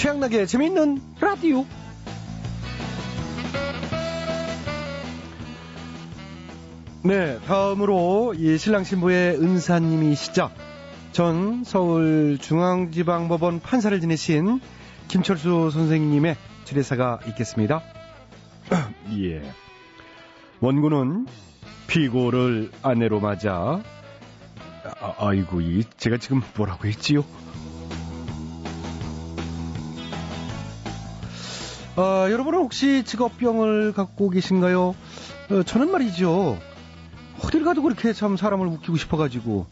최양락의 재미있는 라디오. 네, 다음으로 이 신랑 신부의 은사님이 시작. 전 서울중앙지방법원 판사를 지내신 김철수 선생님의 주례사가 있겠습니다. 예. 원고는 피고를 아내로 맞아. 아, 아이고, 이 제가 지금 뭐라고 했지요? 아, 여러분은 혹시 직업병을 갖고 계신가요? 어, 저는 말이죠. 어딜 가도 그렇게 참 사람을 웃기고 싶어가지고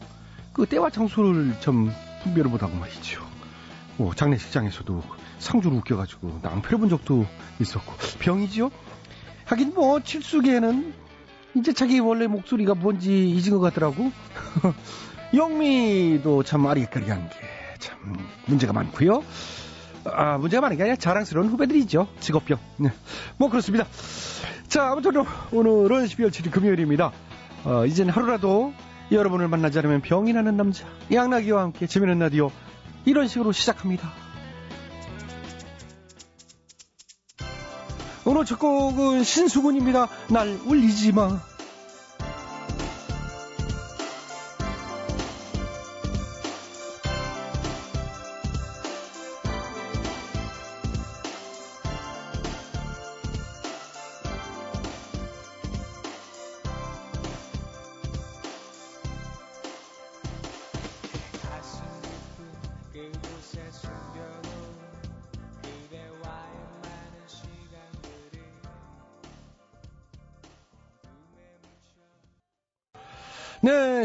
그 때와 장소를 좀 분별을 못하고 말이죠. 뭐 장례식장에서도 상주로 웃겨가지고 낭패를 본 적도 있었고 병이지요. 하긴 뭐 칠수계에는 이제 자기 원래 목소리가 뭔지 잊은 것 같더라고. 영미도 참 아리까리한 게 참 문제가 많고요. 아 문제가 많은 게 아니라 자랑스러운 후배들이죠. 직업병. 네. 뭐 그렇습니다. 자 아무튼 오늘은 12월 7일 금요일입니다. 어, 이젠 하루라도 여러분을 만나지 않으면 병이 나는 남자 양나기와 함께 재미있는 라디오 이런 식으로 시작합니다. 오늘 첫 곡은 신수근입니다. 날 울리지 마.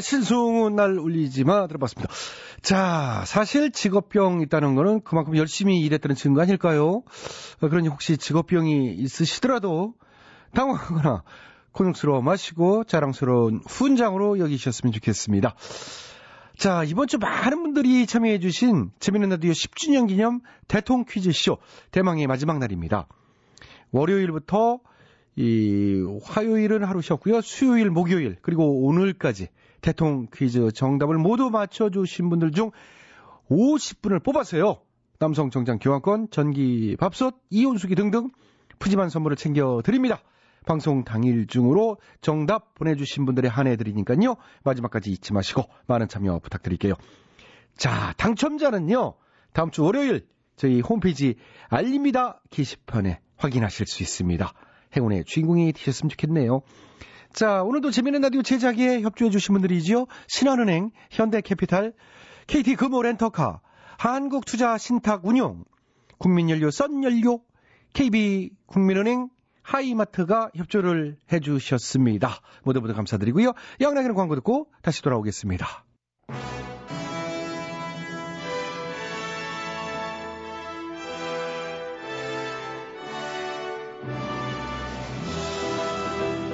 신승훈 날 울리지 마 들어봤습니다. 자, 사실 직업병 있다는 거는 그만큼 열심히 일했다는 증거 아닐까요? 어, 그러니 혹시 직업병이 있으시더라도 당황하거나 곤욕스러워 마시고 자랑스러운 훈장으로 여기셨으면 좋겠습니다. 자, 이번 주 많은 분들이 참여해주신 재미있는 라디오 10주년 기념 대통 퀴즈쇼 대망의 마지막 날입니다. 월요일부터 이 화요일은 하루 쉬었고요. 수요일, 목요일 그리고 오늘까지 대통 퀴즈 정답을 모두 맞춰주신 분들 중 50분을 뽑았어요. 남성 정장 교환권, 전기 밥솥, 이온수기 등등 푸짐한 선물을 챙겨드립니다. 방송 당일 중으로 정답 보내주신 분들에 한해드리니까요. 마지막까지 잊지 마시고 많은 참여 부탁드릴게요. 자, 당첨자는요. 다음 주 월요일 저희 홈페이지 알립니다 게시판에 확인하실 수 있습니다. 행운의 주인공이 되셨으면 좋겠네요. 자, 오늘도 재미있는 라디오 제작에 협조해주신 분들이죠. 신한은행, 현대캐피탈, KT 금호 렌터카, 한국투자신탁운용, 국민연료 썬연료, KB국민은행, 하이마트가 협조를 해주셨습니다. 모두 모두 감사드리고요. 양락이는 광고 듣고 다시 돌아오겠습니다.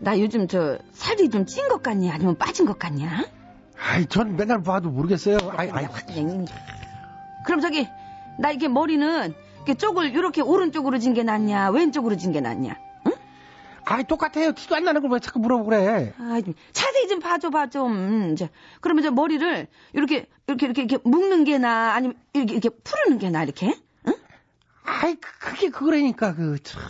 나 요즘 저 살이 좀 찐 것 같니 아니면 빠진 것 같냐? 아이, 전 맨날 봐도 모르겠어요. 아이, 아이. 그럼 저기 나 이게 머리는 이렇게 쪽을 이렇게 오른쪽으로 진 게 낫냐 왼쪽으로 진 게 낫냐? 아이, 똑같아요. 티도 안 나는 걸 왜 자꾸 물어보고 그래. 아, 좀 자세히 좀 봐줘, 봐 좀. 자, 그러면 저 머리를 이렇게 이렇게 이렇게 이렇게 묶는 게 나, 아니면 이렇게 이렇게 푸르는 게 나, 이렇게? 응? 아이, 그- 그게 그거라니까, 그, 참.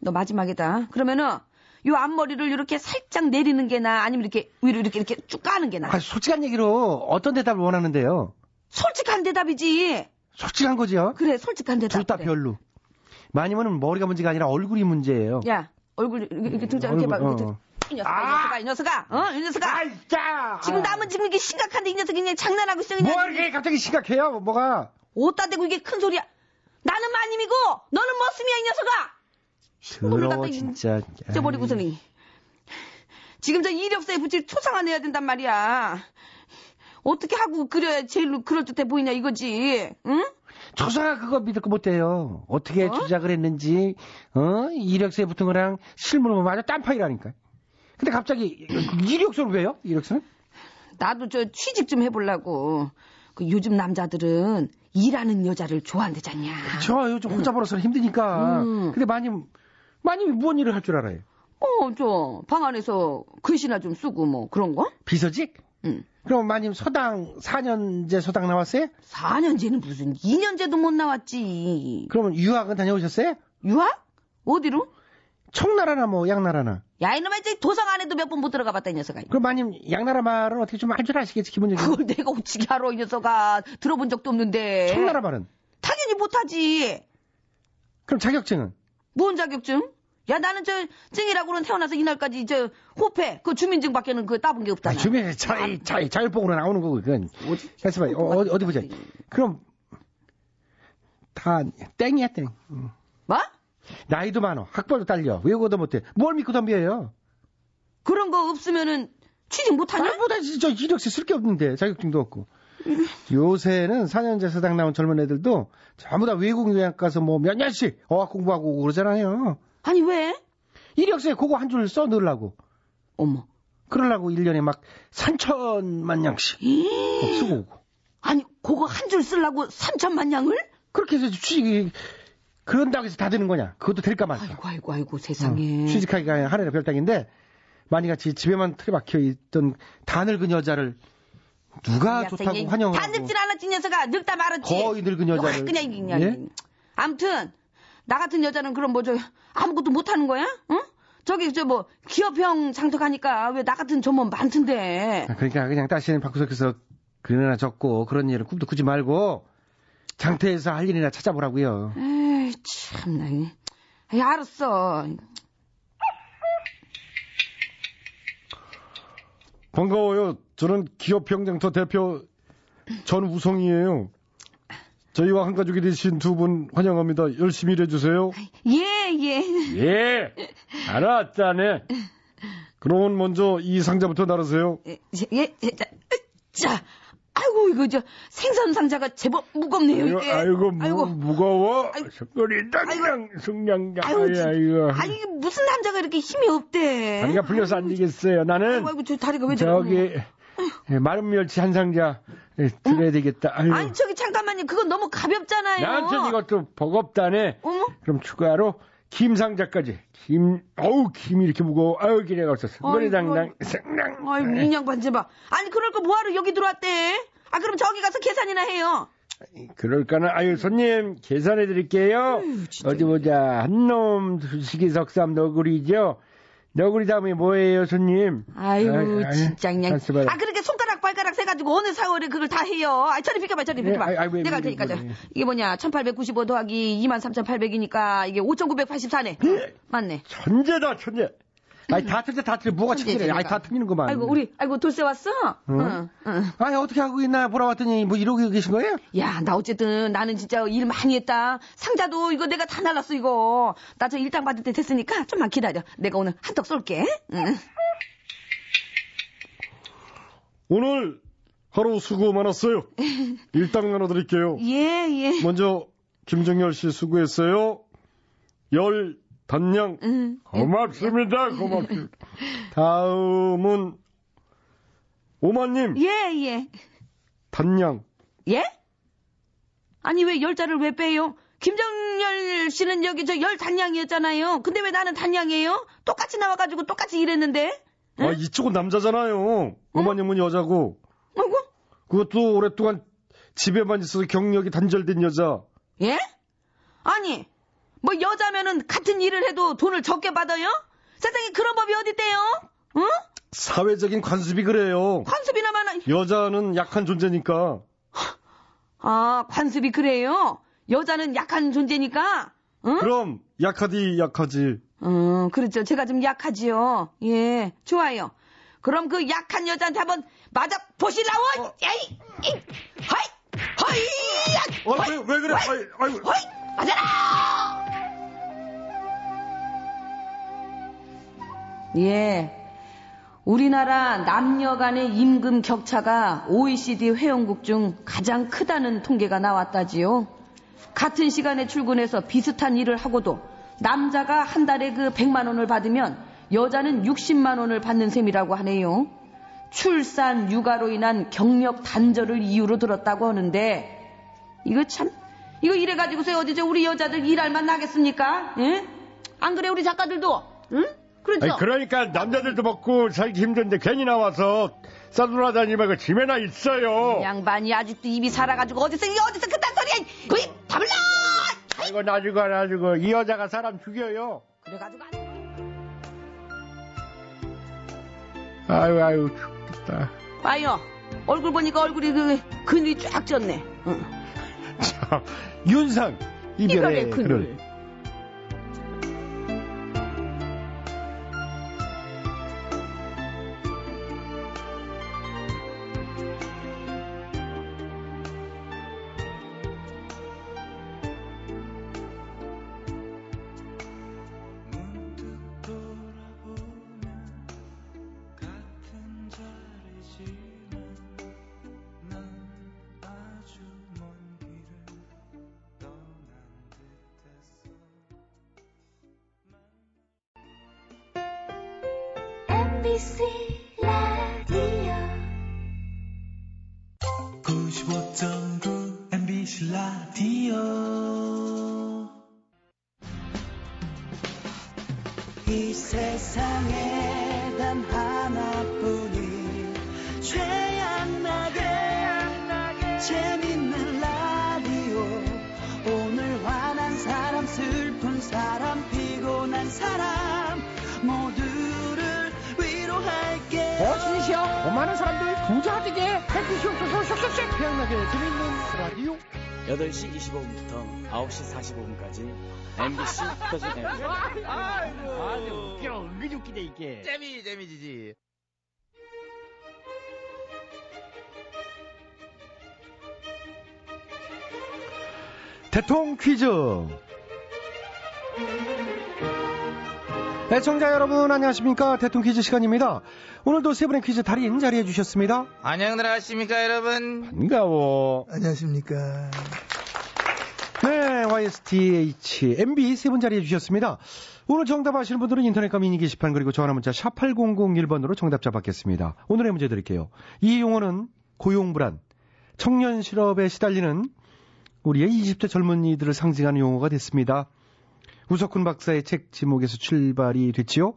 너 마지막이다. 그러면은 요 앞머리를 이렇게 살짝 내리는 게 나, 아니면 이렇게 위로 이렇게 이렇게 쭉 가는 게 나. 아, 솔직한 얘기로 어떤 대답을 원하는데요? 솔직한 대답이지. 솔직한 거죠? 그래, 솔직한 대답. 둘다 그래. 별로. 많이면은 머리가 문제가 아니라 얼굴이 문제예요. 야, 얼굴 이렇게, 이렇게 등장 이렇게 봐. 얼굴, 이렇게. 어. 이 녀석아, 이 녀석아, 이 녀석아, 어, 이 녀석아. 자! 지금 남은 지금 이게 심각한데 이 녀석이 그냥 장난하고 있어 그냥. 뭐 이렇게 갑자기 심각해요, 뭐가? 옷다 대고 이게 큰 소리야. 나는 마님이고 너는 머슴이야 이 녀석아. 더러워, 진짜. 잊어버리고서니. 지금 저 이력서에 붙일 초상화 내야 된단 말이야. 어떻게 하고 그려야 제일 그럴듯해 보이냐 이거지. 응? 조사가 그거 믿을 거 못해요. 어떻게 어? 조작을 했는지, 어? 이력서에 붙은 거랑 실물 보면 아주 딴판이라니까. 근데 갑자기 이력서를 왜요? 이력서는? 나도 저 취직 좀 해보려고. 그 요즘 남자들은 일하는 여자를 좋아한대잖냐. 저 요즘 혼자 벌어서 힘드니까. 음. 근데 많이, 많이 무언 일을 할 줄 알아요? 어, 저 방 안에서 글씨나 좀 쓰고 뭐 그런 거? 비서직? 응. 그럼 마님 서당 4년제 서당 나왔어요? 4년제는 무슨 2년제도 못 나왔지. 그러면 유학은 다녀오셨어요? 유학? 어디로? 청나라나 뭐 양나라나. 야, 이놈의 이제 도성 안에도 몇 번 못 들어가 봤다, 이 녀석아. 그럼 마님 양나라 말은 어떻게 좀 할 줄 아시겠지 기본적으로. 그걸 내가 어찌게 알아, 이 녀석아. 들어본 적도 없는데. 청나라 말은. 당연히 못하지. 그럼 자격증은? 뭔 자격증? 야, 나는 저, 증이라고는 태어나서 이날까지 저, 호패, 그 주민증 밖에는 그 따본 게 아, 없잖아. 주변에 자, 자, 자율복으로 나오는 거고 그건. 가서 봐요. 어, 어디, 어디 보자. 그럼 다 땡이야 땡. 응. 뭐? 나이도 많어. 학벌도 딸려. 외국어도 못해. 뭘 믿고 덤벼요? 그런 거 없으면은 취직 못하냐? 나보다 진짜 이력서 쓸 게 없는데 자격증도 없고. 요새는 4년제 서당 나온 젊은 애들도 전부 다 외국 유학 가서 뭐 몇 년씩 어학 공부하고 그러잖아요. 아니, 왜? 이력서에 그거 한 줄 써 넣으려고. 어머. 그러려고 1년에 막 3천만 양씩 막 쓰고 오고. 아니, 그거 한 줄 쓰려고 3천만 양을? 그렇게 해서 취직이 그런다고 해서 다 되는 거냐? 그것도 될까 말까? 아이고, 아이고, 아이고, 세상에. 어, 취직하기가 하늘의 별따기인데 만이같이 집에만 틀어박혀 있던 다 늙은 여자를 누가 야, 좋다고 얘 환영하고 다 늙진 않았지, 녀석아. 늙다 말았지. 거의 늙은 여자를. 와, 그냥, 그냥. 예? 암튼, 나 같은 여자는 그럼 뭐, 저, 아무것도 못하는 거야? 응? 저기, 저 뭐, 기업형 장터가니까 왜 나 같은 점원 많던데. 아, 그러니까 그냥 다시는 방구석에서 그러나 적고 그런 일을 꿈도 꾸지 말고 장터에서 할 일이나 찾아보라고요. 에이, 참나. 에이, 알았어. 반가워요. 저는 기업형 장터 대표 전우성이에요. 저희와 한 가족이 되신 두 분 환영합니다. 열심히 일해주세요. 예, 예. 예, 알았자네. 그럼 먼저 이 상자부터 나르세요. 예, 예, 예, 자, 자, 아이고, 이거 저 생선 상자가 제법 무겁네요, 아이고, 이게. 아이고, 무, 무거워. 아이고. 석거리 당장 승냥장. 아이고. 아니, 이게 무슨 남자가 이렇게 힘이 없대. 다리가 풀려서 안 되겠어요. 나는 아이고, 아이고, 저 다리가 왜 저래? 저기 예, 마른 멸치 한 상자 예, 드려야 되겠다. 아이고. 아니, 저기 잠깐만요. 그건 너무 가볍잖아요. 나한테 이것도 버겁다네. 어머. 그럼 추가로 김 상자까지. 김, 어우, 김이 이렇게 무거워. 아유, 기대가 없었어. 아이고, 머리 당당, 생당. 아이고, 이 양반 제발. 아니, 그럴 거 뭐하러 여기 들어왔대? 아, 그럼 저기 가서 계산이나 해요. 그럴까나? 아유, 손님, 계산해 드릴게요. 어디 보자. 한 놈, 두식이 석삼 너구리죠? 너구리 다음에 뭐예요, 손님? 아이, 아이, 진짜 그냥. 아, 그렇게 손가락, 발가락 세가지고 어느 사월에 그걸 다 해요. 아, 저리 비켜봐, 저리 네, 비켜봐. 아이, 아이, 왜, 내가 왜, 할 테니까. 왜, 저. 왜. 이게 뭐냐, 1895 더하기 23,800이니까 이게 5,984네. 맞네. 천재다, 천재. 아니 다 틀려 다 틀려 뭐가 천재, 천재래? 아니. 다 틀리는구만. 아이고, 우리, 아이고, 돌쇠 왔어? 응, 응. 아니 어떻게 하고 있나 보러 왔더니 뭐 이러고 계신 거예요? 야, 나 어쨌든 나는 진짜 일 많이 했다. 상자도 이거 내가 다 날랐어, 이거. 나 저 일당 받을 때 됐으니까 좀만 기다려. 내가 오늘 한턱 쏠게. 응. 오늘 하루 수고 많았어요. 일당 나눠드릴게요. 예, 예. 먼저, 김정열 씨 수고했어요. 열, 단양. 응. 고맙습니다. 고맙습니다. 다음은 오마님 예, 예. 단양. 예? 아니, 왜 열자를 왜 빼요? 김정열 씨는 여기 저 열 단양이었잖아요. 근데 왜 나는 단양이에요? 똑같이 나와가지고 똑같이 일했는데? 아 이쪽은 남자잖아요. 오마님은 여자고 아이고, 그것도 오랫동안 집에만 있어서 경력이 단절된 여자. 예? 아니, 뭐 여자면은 같은 일을 해도 돈을 적게 받아요? 세상에 그런 법이 어딨대요? 응? 사회적인 관습이 그래요. 관습이나 많아. 여자는 약한 존재니까. 아, 관습이 그래요? 여자는 약한 존재니까? 응? 그럼 약하디 약하지. 어, 그렇죠. 제가 좀 약하지요. 예, 좋아요. 그럼 그 약한 여자한테 한번 맞아 보시라고! 에이! 이! 허이! 허이! 어, 왜, 왜 그래? 아이, 아이고. 허이! 맞아라! 예. 우리나라 남녀 간의 임금 격차가 OECD 회원국 중 가장 크다는 통계가 나왔다지요. 같은 시간에 출근해서 비슷한 일을 하고도 남자가 한 달에 그 100만 원을 받으면 여자는 60만 원을 받는 셈이라고 하네요. 출산, 육아로 인한 경력 단절을 이유로 들었다고 하는데 이거 참 이거 이래 가지고서 어디서 우리 여자들 일할 만 나겠습니까? 예? 안 그래 우리 작가들도? 응? 그렇죠? 아니, 그러니까 남자들도 먹고 살기 힘든데 괜히 나와서 싸돌아다니 말고 집에나 있어요. 양반이 아직도 입이 살아가지고 어디서 이 어디서 그딴 소리야? 답을 나! 아이고 나주고 나주고 이 여자가 사람 죽여요. 그래가지고 안... 아유 아유 죽겠다. 봐요 얼굴 보니까 얼굴이 그 근육이 쫙 졌네. 응. 자, 윤상 이별의 이별의 그늘. 그늘. 이 세상에 단 하나뿐인 최양나게 재밌는 라디오. 오늘 화난 사람 슬픈 사람 피곤한 사람 모두를 위로할게 오만한 사람들 부자 되게 해주시옵소서. 쏙쏙쏙 태양나게 재밌는 라디오 8시 25분부터 9시 45분까지 MBC 터진 앱. 아주 웃겨 은근히 웃기네 이게 재미 재미지지. 대통 퀴즈. 애청자 여러분 안녕하십니까 대통 퀴즈 시간입니다. 오늘도 세 분의 퀴즈 달인 자리해 주셨습니다. 안녕 들어가십니까 여러분? 반가워 안녕하십니까 네, YSTH, MB 세 분 자리해 주셨습니다. 오늘 정답 아시는 분들은 인터넷과 미니 게시판 그리고 전화 문자 샵 8001번으로 정답자 받겠습니다. 오늘의 문제 드릴게요. 이 용어는 고용불안, 청년 실업에 시달리는 우리의 20대 젊은이들을 상징하는 용어가 됐습니다. 우석훈 박사의 책 제목에서 출발이 됐지요.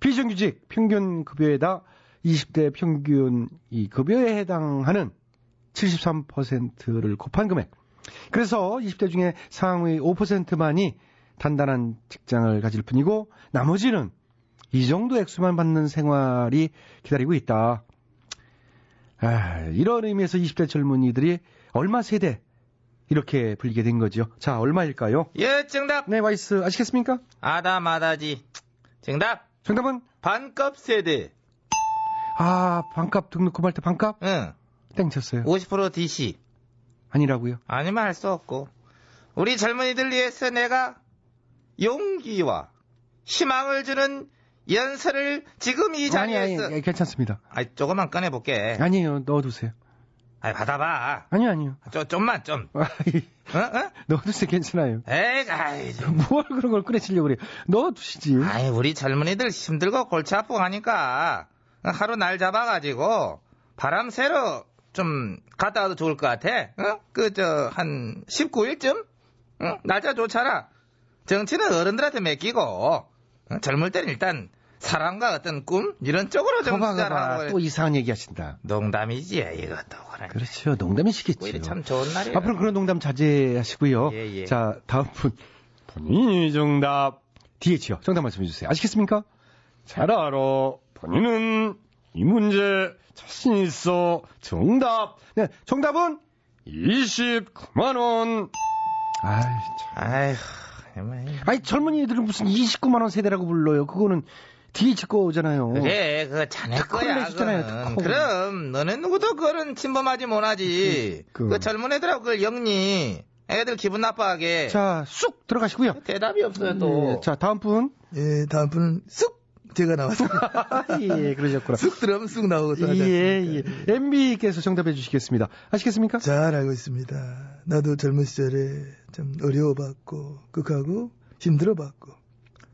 비정규직 평균 급여에다 20대 평균 이 급여에 해당하는 73%를 곱한 금액. 그래서 20대 중에 상위 5%만이 단단한 직장을 가질 뿐이고 나머지는 이 정도 액수만 받는 생활이 기다리고 있다. 아, 이런 의미에서 20대 젊은이들이 얼마 세대 이렇게 불리게 된 거죠. 자, 얼마일까요? 예 정답. 네, 와이스 아시겠습니까? 아다마다지. 정답. 정답은 반값 세대. 아, 반값 등록 금할 때 반값 응. 땡쳤어요. 50% DC. 아니라고요. 아니면 할 수 없고. 우리 젊은이들 위해서 내가 용기와 희망을 주는 연설을 지금 이 아니, 아니, 자리에서 아니, 괜찮습니다. 아이, 조금만 꺼내 볼게. 아니에요, 넣어 두세요. 아이, 받아봐. 아니요, 아니요. 좀, 좀만, 좀. 어? 어? 넣어두세요, 괜찮아요. 에이, 아이, 좀. 뭘 그런 걸 꺼내시려고 그래요. 넣어두시지. 아이, 우리 젊은이들 힘들고 골치 아프고 하니까 하루 날 잡아가지고 바람 쐬러 좀 갔다 와도 좋을 것 같아. 어? 그, 저, 한 19일쯤? 응? 날짜 좋잖아. 정치는 어른들한테 맡기고, 어? 젊을 때는 일단 사랑과 어떤 꿈? 이런 쪽으로 좀 거봐, 투자를 거봐. 하고. 또 이상한 얘기 하신다. 농담이지, 이것도. 그래. 그렇죠. 농담이시겠죠. 참 좋은 날이야. 앞으로 그런 농담 자제하시고요. 예, 예. 자, 다음 분. 본인이 정답. DH요. 정답 말씀해 주세요. 아시겠습니까? 잘 알아 본인은 이 문제 자신 있어 정답 네, 정답은 29만 원 아이, 참. 아휴, 정말. 아니 젊은이들은 무슨 29만 원 세대라고 불러요. 그거는 DH 거잖아요. 그래, 그거 자네 거야. 특허. 그럼 너네 누구도 그거는 침범하지 못하지. 그- 그, 젊은 애들하고 그걸 영리. 애들 기분 나빠하게. 자, 쑥 들어가시고요. 대답이 없어요 또. 예, 자, 다음 분. 예 다음 분은 쑥 제가 나왔습니다. 예, 그러셨구나. 쑥 들어가면 쑥 나오고 또 예? 예. MB께서 정답해 주시겠습니다. 아시겠습니까? 잘 알고 있습니다. 나도 젊은 시절에 좀 어려워봤고, 극하고 힘들어봤고,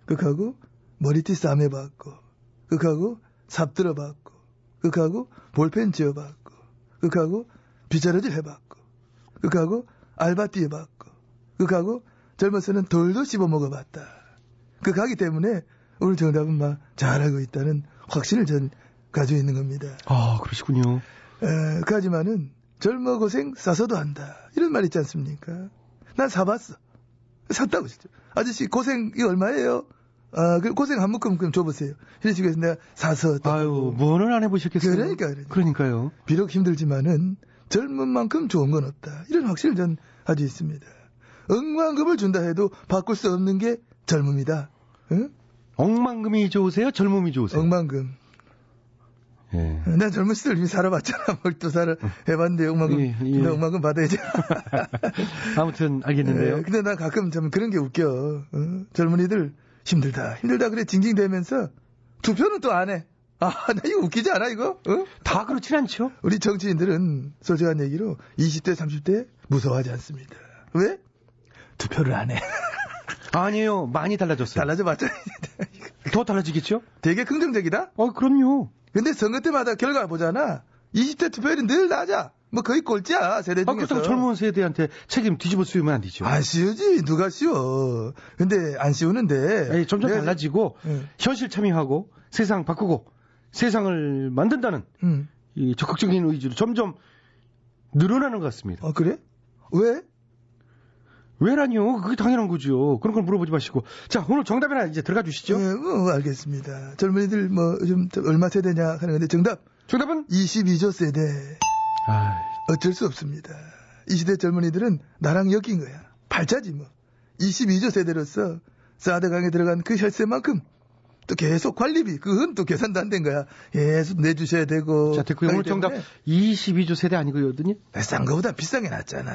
극하고 머리띠 싸매봤고, 극하고 삽 들어봤고, 극하고 볼펜 쥐어봤고, 극하고 빗자루질 해봤고, 극하고 알바 뛰어봤고, 극하고 젊어서는 돌도 씹어 먹어봤다. 극하기 때문에 오늘 정답은 막잘 알고 있다는 확신을 전 가지고 있는 겁니다. 아, 그러시군요. 에, 하지만은 젊어 고생 싸서도 한다 이런 말 있지 않습니까? 난 사봤어 샀다고 진짜 아저씨 고생이 얼마예요? 아, 그 고생 한 묶음 그럼 줘보세요. 이런 식으로 해서 내가 사서 또 아유, 뭐는 안 해보셨겠어요? 그러니까, 그러니까. 그러니까요. 비록 힘들지만은 젊은 만큼 좋은 건 없다. 이런 확신을 전 가지고 있습니다. 억만금을 준다 해도 바꿀 수 없는 게 젊음이다. 응? 억만금이 좋으세요? 젊음이 좋으세요? 억만금. 예. 난 젊은 시절 이미 살아봤잖아. 뭘또 살아 해봤는데 억만금, 예, 예. 나 억만금 받아야지. 아무튼 알겠는데요. 예, 근데 난 가끔 좀 그런 게 웃겨. 어? 젊은이들 힘들다, 힘들다 그래 징징대면서 투표는 또 안 해. 아, 나 이거 웃기지 않아, 이거? 어? 다 그렇진 않죠. 우리 정치인들은 솔직한 얘기로 20대, 30대 무서워하지 않습니다. 왜? 투표를 안 해. 아니에요. 많이 달라졌어요. 달라져 봤자 더 달라지겠죠? 되게 긍정적이다? 어, 그럼요. 근데 선거 때마다 결과 보잖아. 20대 투표율이 늘 낮아. 뭐 거의 꼴찌야, 세대 아, 중에서. 그렇다고 젊은 세대한테 책임 뒤집어 씌우면 안 되죠. 안 씌우지, 누가 씌워. 근데 안 씌우는데. 아니, 점점 내가- 달라지고 예. 현실 참여하고 세상 바꾸고 세상을 만든다는 음. 이 적극적인 의지로 점점 늘어나는 것 같습니다. 어, 그래? 왜? 왜라뇨? 그게 당연한 거죠. 그런 걸 물어보지 마시고. 자, 오늘 정답이나 이제 들어가 주시죠. 예, 뭐, 알겠습니다. 젊은이들 뭐, 요즘 얼마 세대냐 하는 건데 정답. 정답은? 22조 세대. 아, 어쩔 수 없습니다. 이 시대 젊은이들은 나랑 엮인 거야. 팔자지 뭐. 22조 세대로서 사대강에 들어간 그 혈세만큼 또 계속 관리비 그건 또 계산도 안 된 거야. 계속 내주셔야 되고. 자, 됐고요. 오늘 정답 때문에 22조 세대 아니거든요? 싼 거보다 비싼 게 낫잖아.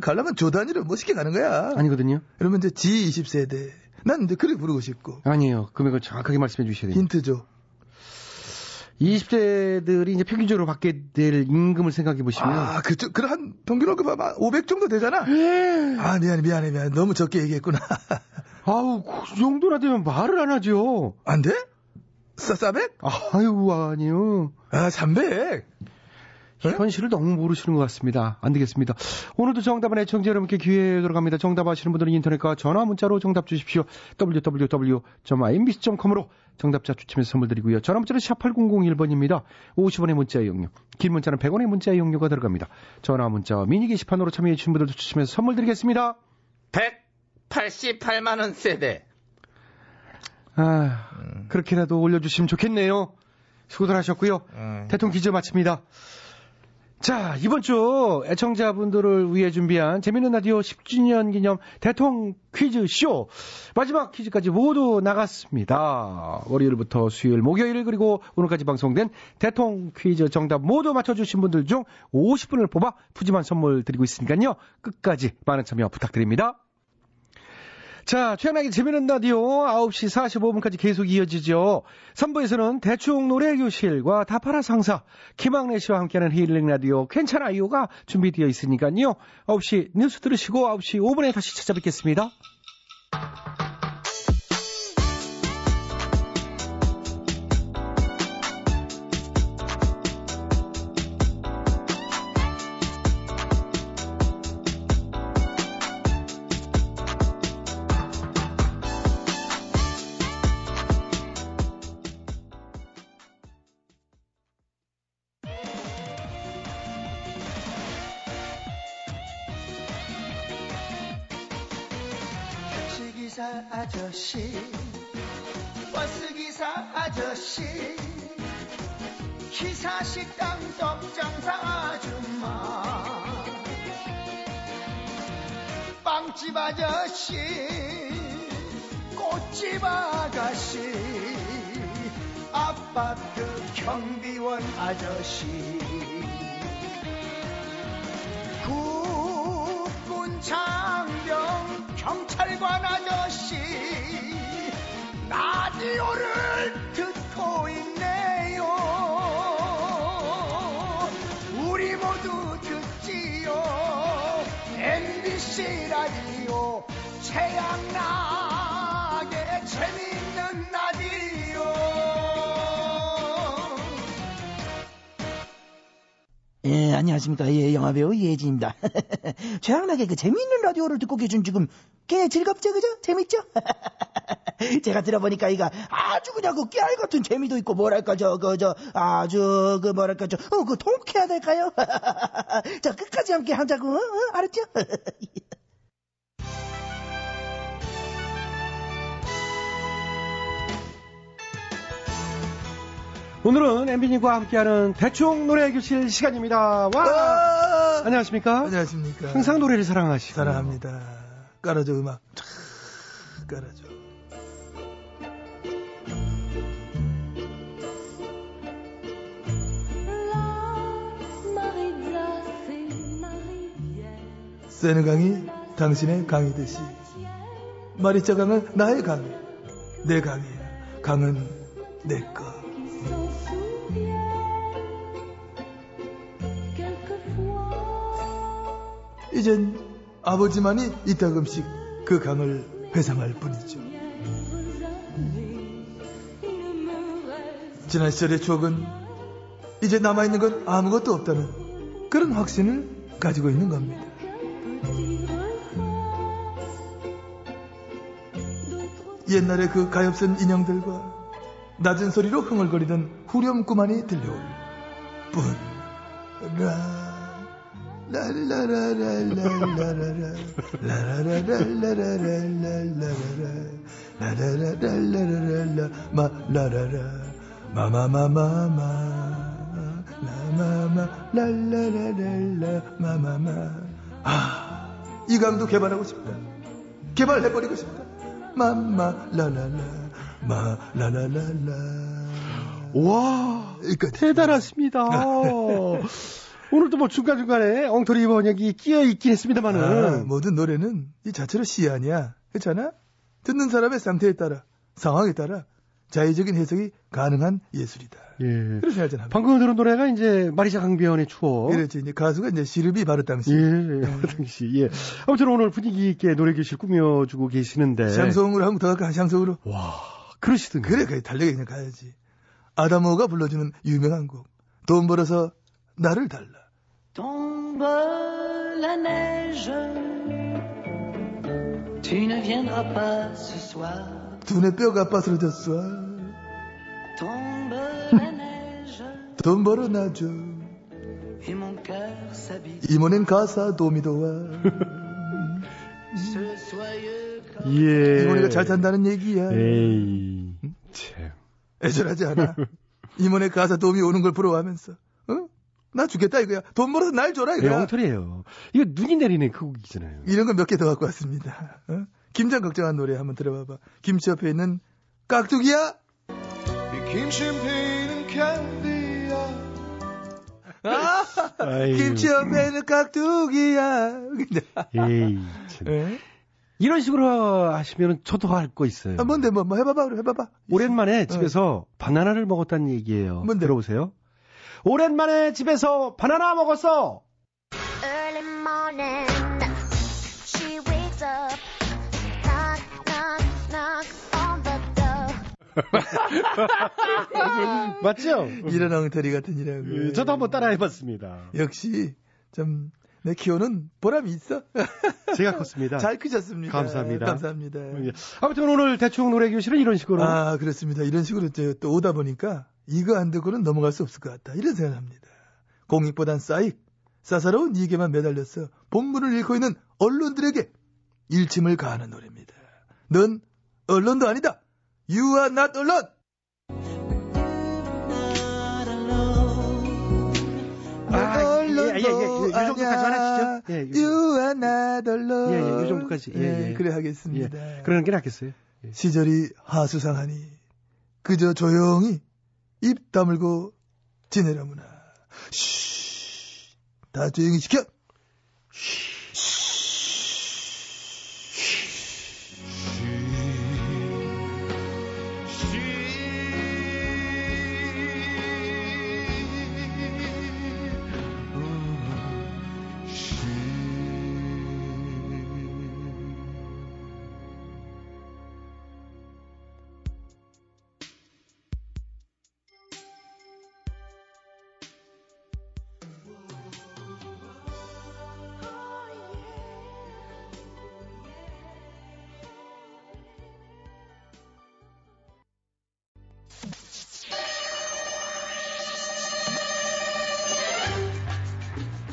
가려면 조 단위로 멋있게 가는 거야. 아니거든요? 그러면 이제 G20 세대. 난 이제 그렇게 부르고 싶고. 아니에요. 금액을 정확하게 말씀해 주셔야 돼요. 힌트 줘. 20대들이 이제 평균적으로 받게 될 임금을 생각해 보시면 아, 그쪽, 그럼 한 평균 월급 아마 500 정도 되잖아? 예. 아, 미안해, 미안해, 미안해. 너무 적게 얘기했구나. 아우, 그 정도나 되면 말을 안 하죠. 안 돼? 싸, 400? 아유, 아니요. 아, 300. 네? 현실을 너무 모르시는 것 같습니다. 안 되겠습니다. 오늘도 정답은 애청자 여러분께 기회에 들어갑니다. 정답 아시는 분들은 인터넷과 전화 문자로 정답 주십시오. www.mbc.com으로 정답자 추첨해서 선물 드리고요. 전화 문자는 샵 8001번입니다. 50원의 문자 이용료, 긴 문자는 100원의 문자 이용료가 들어갑니다. 전화 문자와 미니 게시판으로 참여해 주신 분들도 추첨해서 선물 드리겠습니다. 188만 원 세대. 아, 그렇게라도 올려주시면 좋겠네요. 수고들 하셨고요. 음. 대통령 기저 마칩니다. 자, 이번 주 애청자분들을 위해 준비한 재밌는 라디오 10주년 기념 대통 퀴즈 쇼. 마지막 퀴즈까지 모두 나갔습니다. 월요일부터 수요일, 목요일, 그리고 오늘까지 방송된 대통 퀴즈 정답 모두 맞춰주신 분들 중 50분을 뽑아 푸짐한 선물 드리고 있으니까요. 끝까지 많은 참여 부탁드립니다. 자, 최양락의 재미있는 라디오 9시 45분까지 계속 이어지죠. 3부에서는 대충 노래교실과 다파라 상사, 김학래 씨와 함께하는 힐링 라디오 괜찮아요가 준비되어 있으니까요. 9시 뉴스 들으시고 9시 5분에 다시 찾아뵙겠습니다. 예, 안녕하십니까. 예, 영화배우 이혜진입니다. 최양락의 그 재미있는 라디오를 듣고 계신 지금 꽤 즐겁죠, 그죠? 재밌죠? 제가 들어보니까 이가 아주 그냥 그 깨알 같은 재미도 있고 뭐랄까 저 그 저 아주 그 뭐랄까 저그 그 통쾌해야 될까요? 자 끝까지 함께 하자고 어? 어? 알았죠? 오늘은 엠비님과 함께하는 대충 노래 교실 시간입니다. 와! 아! 안녕하십니까? 안녕하십니까. 항상 노래를 사랑하시고. 사랑합니다. 깔아줘 음악. 촤, 깔아줘. 세느 강이 당신의 강이듯이 마리짜 강은 나의 강, 내 강이야. 강은 내 거. 이젠 아버지만이 이따금씩 그 강을 회상할 뿐이죠. 지난 시절의 추억은 이제 남아있는 건 아무것도 없다는 그런 확신을 가지고 있는 겁니다. 옛날에 그 가엾은 인형들과 낮은 소리로 흥얼거리던 후렴구만이 들려올 뿐. 라. 라라라라라라라라 라라라라라라라라라라 라라라라라라라 마 라라라 마마마마마 마마마 랄라라랄라 마마마 아이 강도 개발하고 싶다 개발해버리고 싶다 마마 라라라 마 라라라라 와, 여기까지. 대단하십니다. 오늘도 뭐 중간중간에 엉터리 번역이 끼어 있긴 했습니다만은. 아, 모든 노래는 이 자체로 시 아니야. 그렇잖아? 듣는 사람의 상태에 따라, 상황에 따라 자의적인 해석이 가능한 예술이다. 예. 그렇게 생각하잖아. 방금 들은 노래가 이제 마리자 강변의 추억. 그렇지. 이제 가수가 이제 시르비 바르 당시. 예, 그 당시, 예. 아무튼 오늘 분위기 있게 노래 교실 꾸며주고 계시는데. 샹송으로 한번 더 갈까? 샹송으로. 와, 그러시던데. 그래, 그래. 달려가 그냥 가야지. 아다모가 불러주는 유명한 곡. 돈 벌어서 나를 달라. Tombe la neige, tu ne viendras pas ce soir. 두뇌 뼈가 빠스러졌어. Tombe la neige, 돈 벌어 나줘. et mon cœur s'habille. 이모는 가사 도미도와. Ce soyeux corps 예. 이모네가 잘 산다는 얘기야. 에이, 참. 애절하지 않아. 이모네 가사 도움이 오는 걸 부러워하면서. 어? 나 죽겠다 이거야. 돈 벌어서 날 줘라 네, 이거야. 엉터리예요. 이거 눈이 내리는 그 곡이잖아요. 이런 거 몇 개 더 갖고 왔습니다. 어? 김장 걱정한 노래 한번 들어봐봐. 김치 옆에 있는 깍두기야. 김심피는 캔디야 아. 김치 옆에 있는 깍두기야. 근데, 에이, 참. 에? 이런 식으로 하시면 저도 할 거 있어요. 아, 뭔데 뭐, 뭐 해봐봐 해봐봐. 오랜만에 집에서 바나나를 먹었다는 얘기예요. 뭔데? 들어보세요. 오랜만에 집에서 바나나 먹었어. Early morning, she wakes up, knock, knock, knock on the door. 맞죠? 이런 엉터리 같은 이라고. 예, 저도 한번 따라해봤습니다. 역시 좀내 키워는 보람이 있어. 제가 컸습니다. 잘 크셨습니다. 감사합니다. 감사합니다. 예. 아무튼 오늘 대충 노래 교실은 이런 식으로. 아, 그렇습니다. 이런 식으로 또 오다 보니까 이거 안 듣고는 넘어갈 수 없을 것 같다. 이런 생각을 합니다. 공익보단 싸익, 싸사로운 이익에만 매달려서 본문을 읽고 있는 언론들에게 일침을 가하는 노래입니다. 넌 언론도 아니다. You are not 언론. 아, 예, 예, 예, 예. 이 정도까지 하시죠. 예, 요- You are not alone. 예, 예, 이 정도까지. 예, 예. 그래 예. 하겠습니다. 그러는 게 낫겠어요. 시절이 하수상하니 그저 조용히 입 다물고 지내라무나. 쉬, 다 조용히 시켜.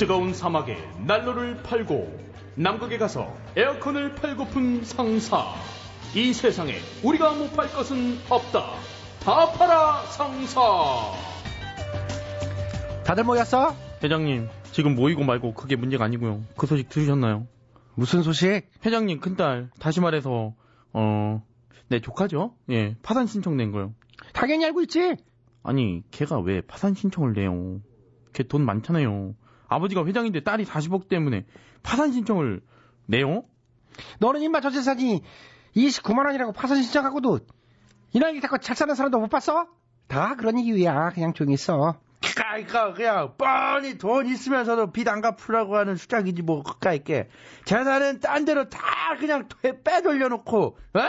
뜨거운 사막에 난로를 팔고 남극에 가서 에어컨을 팔고픈 상사. 이 세상에 우리가 못 팔 것은 없다. 다 팔아 상사. 다들 모였어? 회장님, 지금 모이고 말고 그게 문제가 아니고요. 그 소식 들으셨나요? 무슨 소식? 회장님 큰딸, 다시 말해서 어, 내 조카죠? 예, 파산 신청 낸 거요. 당연히 알고 있지. 아니, 걔가 왜 파산 신청을 내요? 걔 돈 많잖아요. 아버지가 회장인데 딸이 40억 때문에 파산 신청을 내요? 너는 임마 저 재산이 29만 원이라고 파산 신청하고도 이날 자꾸 잘 사는 사람도 못 봤어? 다 그런 이유야. 그냥 조용히 있어. 그러니까 그냥 뻔히 돈 있으면서도 빚 안 갚으라고 하는 수작이지 뭐 그까이게 재산은 딴 데로 다 그냥 빼돌려놓고 어?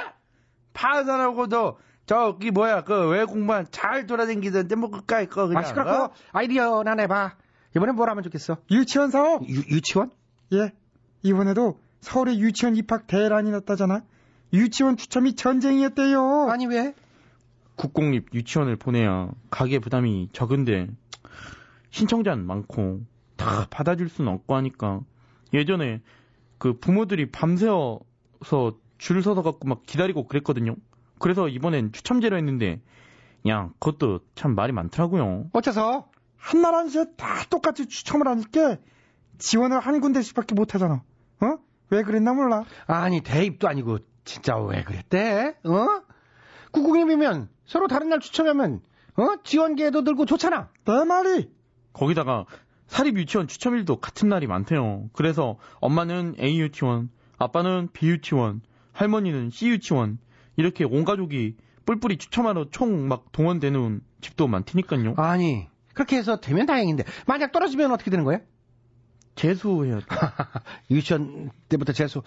파산하고도 저기 뭐야 그 외국만 잘 돌아다니던데 뭐 그까이 거 그냥 아, 시끄럽고 어? 아이디어 나 내봐. 이번엔 뭘 하면 좋겠어? 유치원 사업? 유, 유치원? 예. 이번에도 서울에 유치원 입학 대란이 났다잖아. 유치원 추첨이 전쟁이었대요. 아니 왜? 국공립 유치원을 보내야 가계 부담이 적은데 신청자는 많고 다 받아줄 수는 없고 하니까 예전에 그 부모들이 밤새워서 줄 서서 갖고 막 기다리고 그랬거든요. 그래서 이번엔 추첨제로 했는데 야 그것도 참 말이 많더라고요. 어째서? 한나라는 다 똑같이 추첨을 하니까 지원을 한 군데씩밖에 못 하잖아. 어? 왜 그랬나 몰라. 아니 대입도 아니고 진짜 왜 그랬대? 어? 국공립이면 서로 다른 날 추첨하면 어? 지원계도 늘고 좋잖아. 내 말이. 거기다가 사립 유치원 추첨일도 같은 날이 많대요. 그래서 엄마는 A 유치원, 아빠는 B 유치원, 할머니는 C 유치원 이렇게 온 가족이 뿔뿔이 추첨하러 총 막 동원되는 집도 많으니까요. 아니 그렇게 해서 되면 다행인데 만약 떨어지면 어떻게 되는 거야? 재수해야 돼. 유치원 때부터 재수.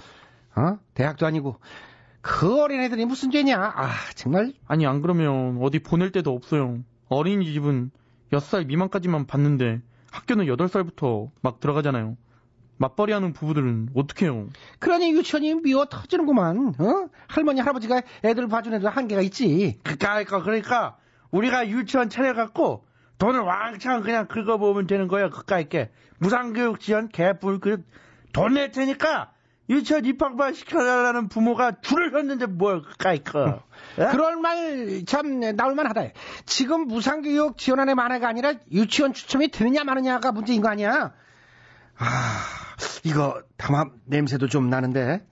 어? 대학도 아니고 그 어린애들이 무슨 죄냐? 아 정말. 아니 안 그러면 어디 보낼 데도 없어요. 어린이집은 6살 미만까지만 받는데 학교는 8살부터 막 들어가잖아요. 맞벌이 하는 부부들은 어떡해요? 그러니 유치원이 미워 터지는구만. 어? 할머니 할아버지가 애들 봐준 애들 한계가 있지. 그러니까 그러니까 우리가 유치원 차려갖고 돈을 왕창 그냥 긁어보면 되는 거야 그까이게 무상교육 지원 개뿔 그 돈 낼 테니까 유치원 입학만 시켜달라는 부모가 줄을 섰는데 뭘 그까이거 그럴 말 참 나올만 하다. 지금 무상교육 지원안의 만화가 아니라 유치원 추첨이 되느냐 마느냐가 문제인 거 아니야? 아, 이거 담합 냄새도 좀 나는데.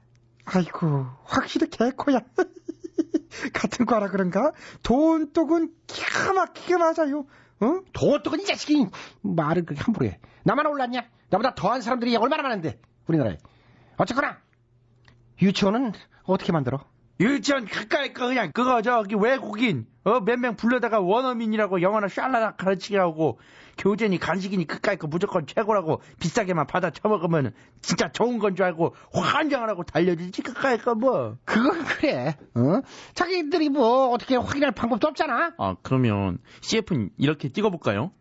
아이고, 확실히 개코야. 같은 과라 그런가? 돈독은 기가 막히게 맞아요. 어? 돈독은 이 자식이 말을 그렇게 함부로 해. 나만 올랐냐? 나보다 더한 사람들이 얼마나 많은데 우리나라에. 어쨌거나 유치원은 어떻게 만들어? 유치원 가까이 거 그냥 그거 저기 외국인 어 몇 명 불러다가 원어민이라고 영어나 샬라락 가르치게 하고 교재니 간식이니 그까이 거 무조건 최고라고 비싸게만 받아 처먹으면 진짜 좋은 건 줄 알고 환장을 하고 달려들지 그까이 거 뭐. 그건 그래. 어? 자기들이 뭐 어떻게 확인할 방법도 없잖아. 아 그러면 CF는 이렇게 찍어볼까요?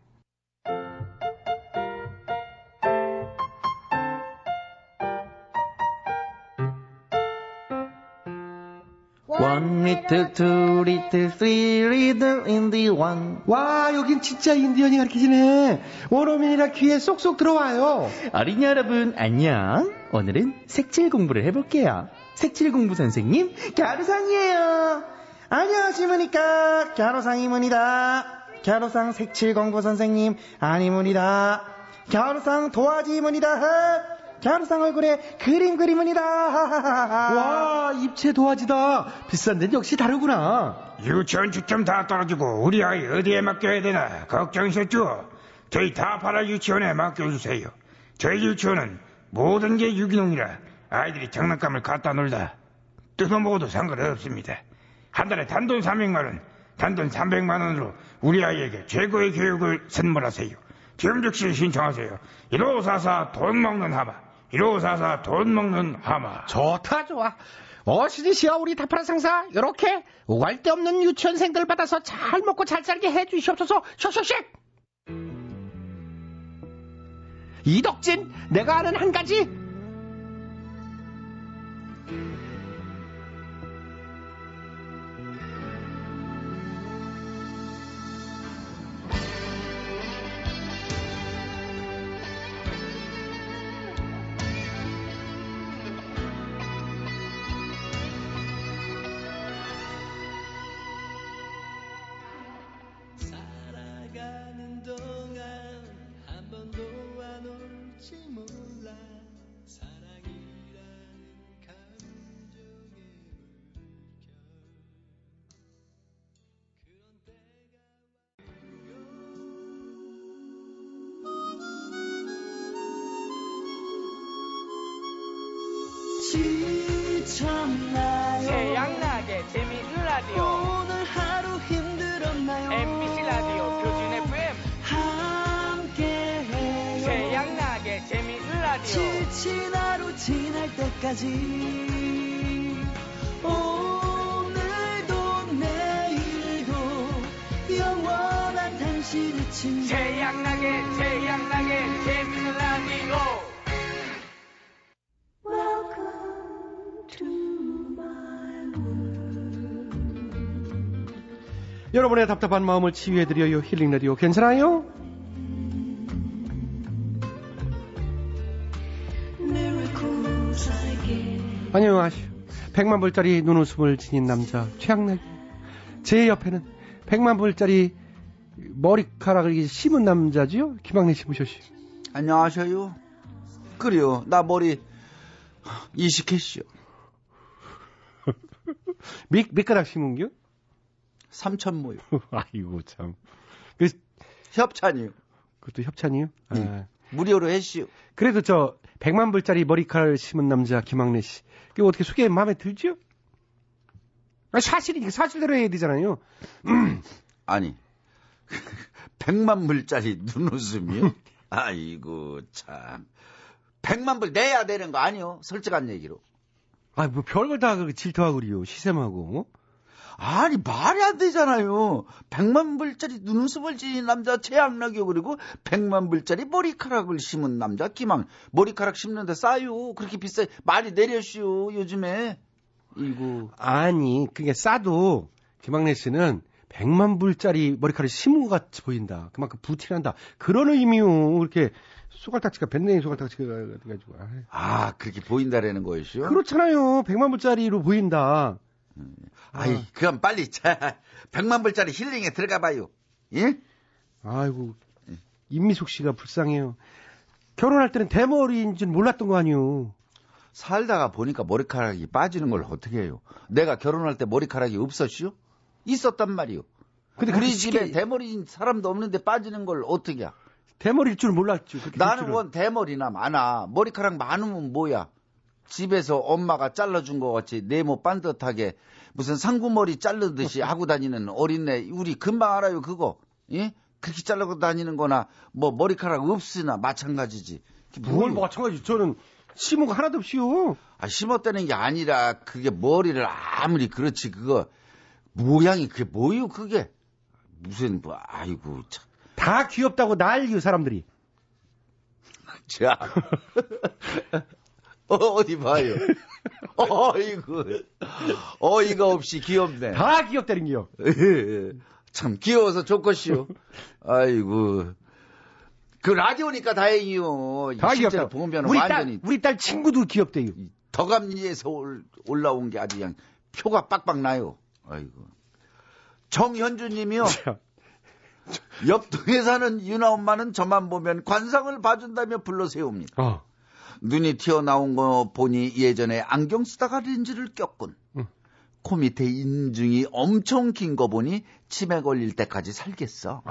One little, two little, three little in the one. 와, 여긴 진짜 인디언이 가르치시네. 원어민이라 귀에 쏙쏙 들어와요. 어린이 여러분, 안녕. 오늘은 색칠 공부를 해볼게요. 색칠 공부 선생님, 갸루상이에요. 안녕하십니까. 갸루상이문이다. 갸루상 색칠 공부 선생님, 아니문이다. 갸루상 도화지문이다. 갸루상 얼굴에 그림 그림은이다. 와, 입체 도화지다. 비싼 데는 역시 다르구나. 유치원 추첨 다 떨어지고 우리 아이 어디에 맡겨야 되나 걱정이셨죠? 저희 다 팔아 유치원에 맡겨주세요. 저희 유치원은 모든 게 유기농이라 아이들이 장난감을 갖다 놀다 뜯어먹어도 상관없습니다. 한 달에 단돈 300만 원, 단돈 300만 원으로 우리 아이에게 최고의 교육을 선물하세요. 지금 즉시 신청하세요. 1544 돈 먹는 하마. 1544 돈 먹는 하마. 좋다, 좋아. 어시디시여 우리 다파라 상사 요렇게 오갈 데 없는 유치원생들 받아서 잘 먹고 잘 살게 해주시옵소서 슉슉슉 이덕진 내가 아는 한 가지 동안 한 번도 안 울지 못. 지날 때까지 오늘도 내일도 영원한 당신의 친구 태양나게 태양나게 재미있는 라디오 여러분의 답답한 마음을 치유해드려요. 힐링 라디오 괜찮아요? 안녕하시오. 백만 불짜리 눈웃음을 지닌 남자 최양락. 제 옆에는 백만 불짜리 머리카락을 심은 남자지요. 김학래 씨 모셔시오. 안녕하세요. 그래요. 나 머리 이식했시오. 밑, 밑가락 심은겨? 삼천모요. 아이고, 참. 그, 협찬이요. 그것도 협찬이요? 아. 응. 무료로 했시오. 그래도 저, 백만 불짜리 머리카락을 심은 남자 김학래 씨. 그게 어떻게 소개 마음에 들죠? 아, 사실이, 사실대로 해야 되잖아요. 아니, 백만 불짜리 눈웃음이요? 아이고, 참. 백만 불 내야 되는 거 아니요? 솔직한 얘기로. 아, 뭐 별걸 다 그렇게 질투하고 그래요. 시샘하고. 어? 아니 말이 안 되잖아요. 백만 불짜리 눈웃음을 지닌 남자 최양락이요. 그리고 백만 불짜리 머리카락을 심은 남자 김항. 머리카락 심는데 싸요. 그렇게 비싸. 많이 내려시오 요즘에. 이거. 아니 그게 싸도 김학래 씨는 백만 불짜리 머리카락 심은 것 같이 보인다. 그만큼 부티난다. 그런 의미요. 그렇게 소갈딱지가 밴댕이 소갈딱지가 돼가지고. 아이. 아 그렇게 보인다라는 거였어요? 그렇잖아요. 백만 불짜리로 보인다. 아이, 그럼 빨리 자, 백만 불짜리 힐링에 들어가 봐요. 예? 아이고, 임미숙 씨가 불쌍해요. 결혼할 때는 대머리인 줄 몰랐던 거 아니요. 살다가 보니까 머리카락이 빠지는 걸 어떻게 해요? 내가 결혼할 때 머리카락이 없었슈? 있었단 말이요. 근데 우리 집에 쉽게- 대머리인 사람도 없는데 빠지는 걸 어떻게 해? 대머리일 줄될 나는. 원 대머리나 많아. 머리카락 많으면 뭐야? 집에서 엄마가 잘라준 것 같이 네모 반듯하게 무슨 상구머리 자르듯이 하고 다니는 어린애 우리 금방 알아요 그거 예 그렇게 자르고 다니는 거나 뭐 머리카락 없으나 마찬가지지 뭘 뭐예요? 마찬가지. 저는 심은 거 하나도 없이요. 아, 심었다는 게 아니라 그게 머리를 아무리 그렇지 그거 모양이 그게 뭐요 그게 무슨 뭐 아이고 참. 다 귀엽다고 난리요, 사람들이. 자 어, 어디 봐요 어이구 어이가 없이 귀엽네 다 귀엽다는겨. 참 귀여워서 좋겠시오 아이고 그 라디오니까 다행이요 다 실제로 귀엽다. 보면 우리 완전히 딸, 우리 딸 친구도 귀엽대요. 덕암리에서 올, 올라온 게 아주 그냥 표가 빡빡 나요. 아이고. 정현주 님이요. 옆동에 사는 유나 엄마는 저만 보면 관상을 봐준다며 불러 세웁니다. 어. 눈이 튀어나온 거 보니 예전에 안경 쓰다가 렌즈를 꼈군. 코 밑에 인중이 엄청 긴 거 보니 치매 걸릴 때까지 살겠어.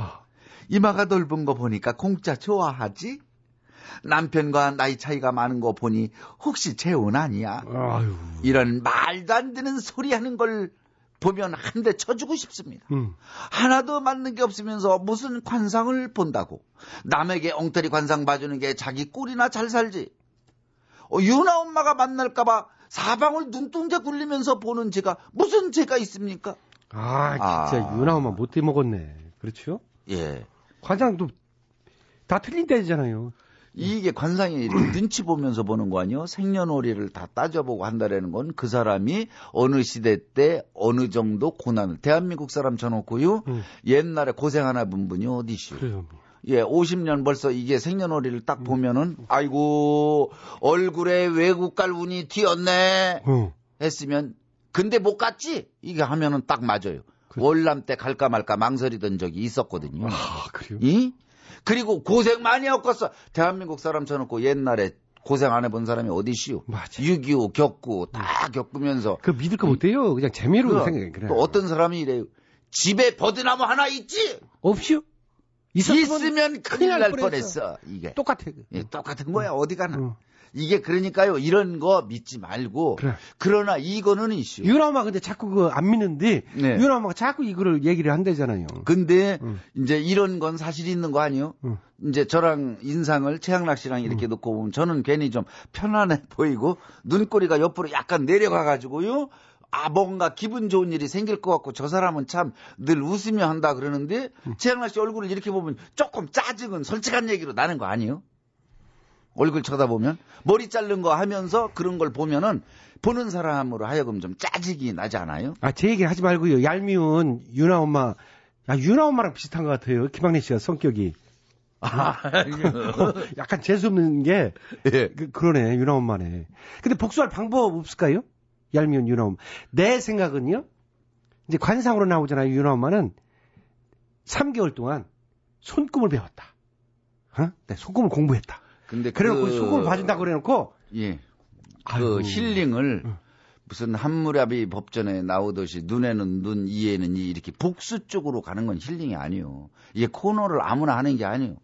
이마가 넓은 거 보니까 공짜 좋아하지? 남편과 나이 차이가 많은 거 보니 혹시 재혼 아니야? 아유. 이런 말도 안 되는 소리 하는 걸 보면 한 대 쳐주고 싶습니다. 음. 하나도 맞는 게 없으면서 무슨 관상을 본다고. 남에게 엉터리 관상 봐주는 게 자기 꼴이나 잘 살지. 어, 유나 엄마가 만날까봐 사방을 눈동자 굴리면서 보는 제가 무슨 죄가 있습니까? 아, 진짜 아. 유나 엄마 못돼 먹었네. 그렇죠? 예. 관상도 다 틀린 때잖아요. 이게 관상이 눈치 보면서 보는 거 아니요? 생년월일을 다 따져보고 한다라는 건 그 사람이 어느 시대 때 어느 정도 고난을 대한민국 사람 쳐놓고요. 옛날에 고생 하나 본 분이 어디시오? 그래요. 예, 50년 벌써 이게 생년월일을 딱 보면은 아이고 얼굴에 외국 갈 운이 튀었네 어. 했으면 근데 못 갔지 이게 하면은 딱 맞아요. 월남 때 갈까 말까 망설이던 적이 있었거든요. 아, 그래요? 이? 그리고 고생 많이 했겠어. 대한민국 사람 쳐놓고 옛날에 고생 안 해본 사람이 어디시오? 6.25 겪고 다 겪으면서. 그 믿을 거 못해요. 그냥 재미로 그, 생각해. 그래. 또 어떤 사람이 이래요. 집에 버드나무 하나 있지? 없이요? 있으면 큰일 날 뻔했어. 뻔했어. 이게 똑같아. 예, 똑같은 거야 어디 가나. 이게 그러니까요 이런 거 믿지 말고 그러나 이거는 이슈. 유나 엄마 근데 자꾸 그안 믿는데 네. 유나 엄마가 자꾸 이거를 얘기를 한대잖아요. 근데 이제 이런 건 사실 있는 거 아니요? 이제 저랑 인상을 최양락 씨랑 이렇게 놓고 보면 저는 괜히 좀 편안해 보이고 눈꼬리가 옆으로 약간 내려가 가지고요. 아 뭔가 기분 좋은 일이 생길 것 같고 저 사람은 참 늘 웃으며 한다 그러는데 최양락 씨 얼굴을 이렇게 보면 조금 짜증은 솔직한 얘기로 나는 거 아니에요? 얼굴 쳐다보면 머리 자른 거 하면서 그런 걸 보면은 보는 사람으로 하여금 좀 짜증이 나지 않아요? 아, 제 얘기를 하지 말고요. 얄미운 유나 엄마. 야, 유나 엄마랑 비슷한 것 같아요. 김학래 씨가 성격이. 아, 약간 재수없는 게 그, 그러네. 유나 엄마네. 근데 복수할 방법 없을까요? 얄미운 유나 엄마. 내 생각은요. 이제 관상으로 나오잖아요. 유나 엄마는 3개월 동안 손금을 배웠다. 어? 네, 손금을 공부했다. 근데 그래놓고 그- 손금을 봐준다고 그래놓고 예. 아이고. 그 힐링을 무슨 한무라비 법전에 나오듯이 눈에는 눈, 이에는 이 이렇게 복수 쪽으로 가는 건 힐링이 아니에요. 이게 코너를 아무나 하는 게 아니에요.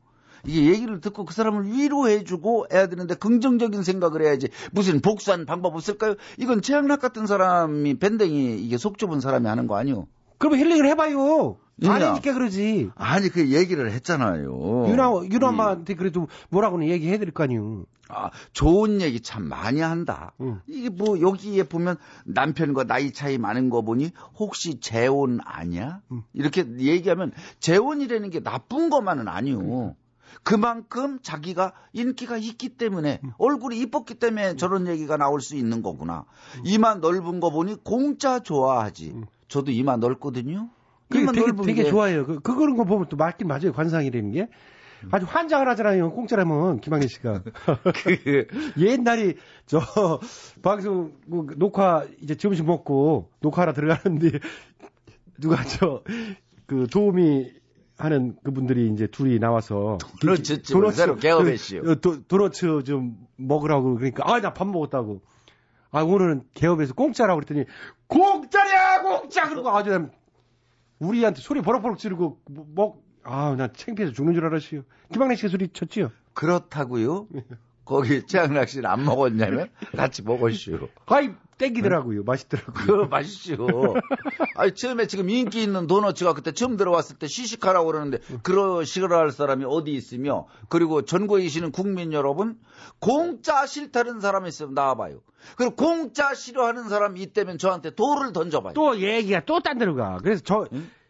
이게 얘기를 듣고 그 사람을 위로해주고 해야 되는데 긍정적인 생각을 해야지 무슨 복수하는 방법 없을까요? 이건 최양락 같은 사람이 밴댕이 이게 속 좁은 사람이 하는 거 아니에요. 그러면 힐링을 해봐요. 해니까 그러지. 아니 그 얘기를 했잖아요. 유나, 유나 예. 엄마한테 그래도 뭐라고는 얘기해 드릴 거 아니에요. 아, 좋은 얘기 참 많이 한다. 이게 뭐 여기에 보면 남편과 나이 차이 많은 거 보니 혹시 재혼 아니야? 이렇게 얘기하면 재혼이라는 게 나쁜 것만은 아니요. 그만큼 자기가 인기가 있기 때문에 얼굴이 이뻤기 때문에 저런 얘기가 나올 수 있는 거구나. 이마 넓은 거 보니 공짜 좋아하지. 저도 이마 넓거든요. 그게 이마 되게, 넓은 되게 게 좋아해요. 그, 그런 거 보면 또 맞긴 맞아요. 관상이라는 게. 아주 환장을 하잖아요. 공짜라면, 김학래 씨가. 그, 옛날에, 저, 방송, 뭐, 녹화, 이제 점심 먹고, 녹화하러 들어가는데, 누가 저, 그, 도우미 하는 그분들이 이제 둘이 나와서. 도너츠 집을 새로 개업했시오. 그, 도, 도너츠 좀 먹으라고. 그러니까, 아, 나 밥 먹었다고. 아, 오늘은 개업에서 공짜라고 그랬더니, 공짜냐, 공짜! 그러고 아주 우리한테 소리 버럭버럭 지르고, 뭐, 아, 나 창피해서 죽는 줄 알았어요. 김학래 씨가 소리 쳤지요? 그렇다고요? 거기 최양락 씨는 안 먹었냐면 같이 먹으시오. 아이, 땡기더라고요. 맛있더라고요. 그 맛있죠. 아니 처음에 지금 인기 있는 도너츠가 그때 처음 들어왔을 때 시식하라고 그러는데 그러 싫어할 사람이 어디 있으며 그리고 전국에 계시는 국민 여러분 공짜 싫다는 사람이 있으면 나와봐요. 그리고 공짜 싫어하는 사람이 있다면 저한테 돌을 던져봐요. 또 얘기가 또 딴 데로 가. 그래서 저,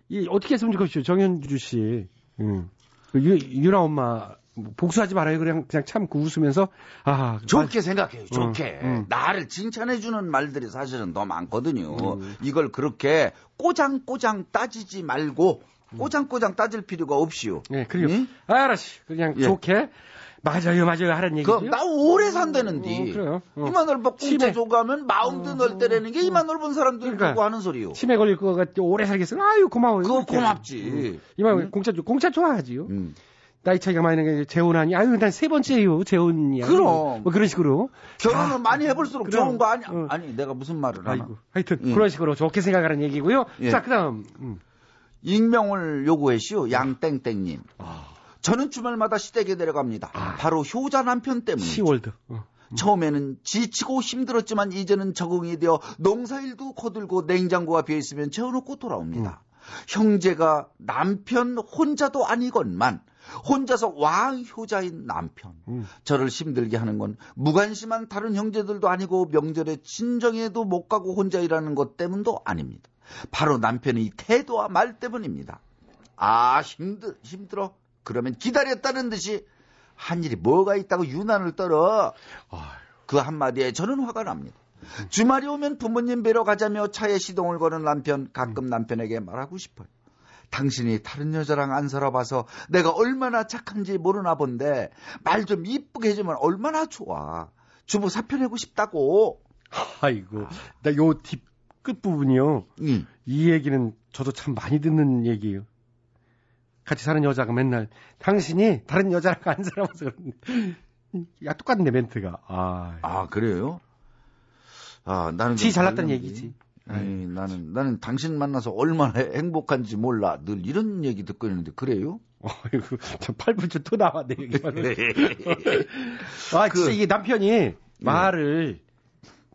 이, 어떻게 했으면 좋겠어요. 정현주 씨. 응. 그 유, 유나 엄마, 복수하지 말아요. 그냥, 그냥 참고 웃으면서, 아. 좋게 생각해요. 응, 좋게. 응. 나를 칭찬해주는 말들이 사실은 더 많거든요. 음. 이걸 그렇게 꼬장꼬장 따지지 말고 꼬장꼬장 따질 필요가 없이요. 네, 그래요. 아, 알았어. 그냥 예. 좋게. 맞아요, 맞아요. 하는 얘기죠. 그, 나 오래 산다는디. 어, 그래요. 어. 이만 넓어 공짜 치매. 줘가면 마음도 넓다라는 게 이만 넓은 사람들 그러니까. 하는 소리요. 치매 걸릴 것 같아. 오래 살겠어. 아유, 고마워요. 그거. 고맙지. 이만 공짜, 줘- 공짜 좋아하지요. 나이 차이가 많이 나게 재혼하니, 아유, 난 세 번째예요. 재혼이야. 그럼. 뭐 그런 식으로. 결혼을 많이 해볼수록 그럼. 좋은 거 아니, 아니, 내가 무슨 말을 하나. 아이고. 하여튼, 예. 그런 식으로 좋게 생각하는 얘기고요. 예. 자, 그 다음. 음. 익명을 요구했시오. 양땡땡님. 아. 저는 주말마다 시댁에 내려갑니다. 바로 효자 남편 때문에. 시월드. 처음에는 지치고 힘들었지만 이제는 적응이 되어 농사일도 거들고 냉장고가 비어있으면 재워놓고 돌아옵니다. 형제가 남편 혼자도 아니건만 혼자서 왕효자인 남편. 저를 힘들게 하는 건 무관심한 다른 형제들도 아니고 명절에 친정에도 못 가고 혼자 일하는 것 때문도 아닙니다. 바로 남편의 이 태도와 말 때문입니다. 아 힘들 힘들어. 그러면 기다렸다는 듯이 한 일이 뭐가 있다고 유난을 떨어. 그 한마디에 저는 화가 납니다. 주말이 오면 부모님 뵈러 가자며 차에 시동을 거는 남편 가끔 남편에게 말하고 싶어요. 당신이 다른 여자랑 안 살아봐서 내가 얼마나 착한지 모르나 본데 말 좀 이쁘게 해주면 얼마나 좋아. 주부 사표 내고 싶다고. 아이고. 나 요 뒷 끝부분이요. 이 얘기는 저도 참 많이 듣는 얘기예요. 같이 사는 여자가 맨날 당신이 다른 여자랑 안 살아봐서 그러는데 야 똑같네 멘트가. 아, 아 그래요? 아 나는 지좀 잘났다는. 얘기지. 아이, 나는 나는 당신 만나서 얼마나 행복한지 몰라. 늘 이런 얘기 듣고 있는데 그래요? 어이구, 저 8분째 또 나왔네, 얘기만은. 아, 진짜 이게 남편이 말을,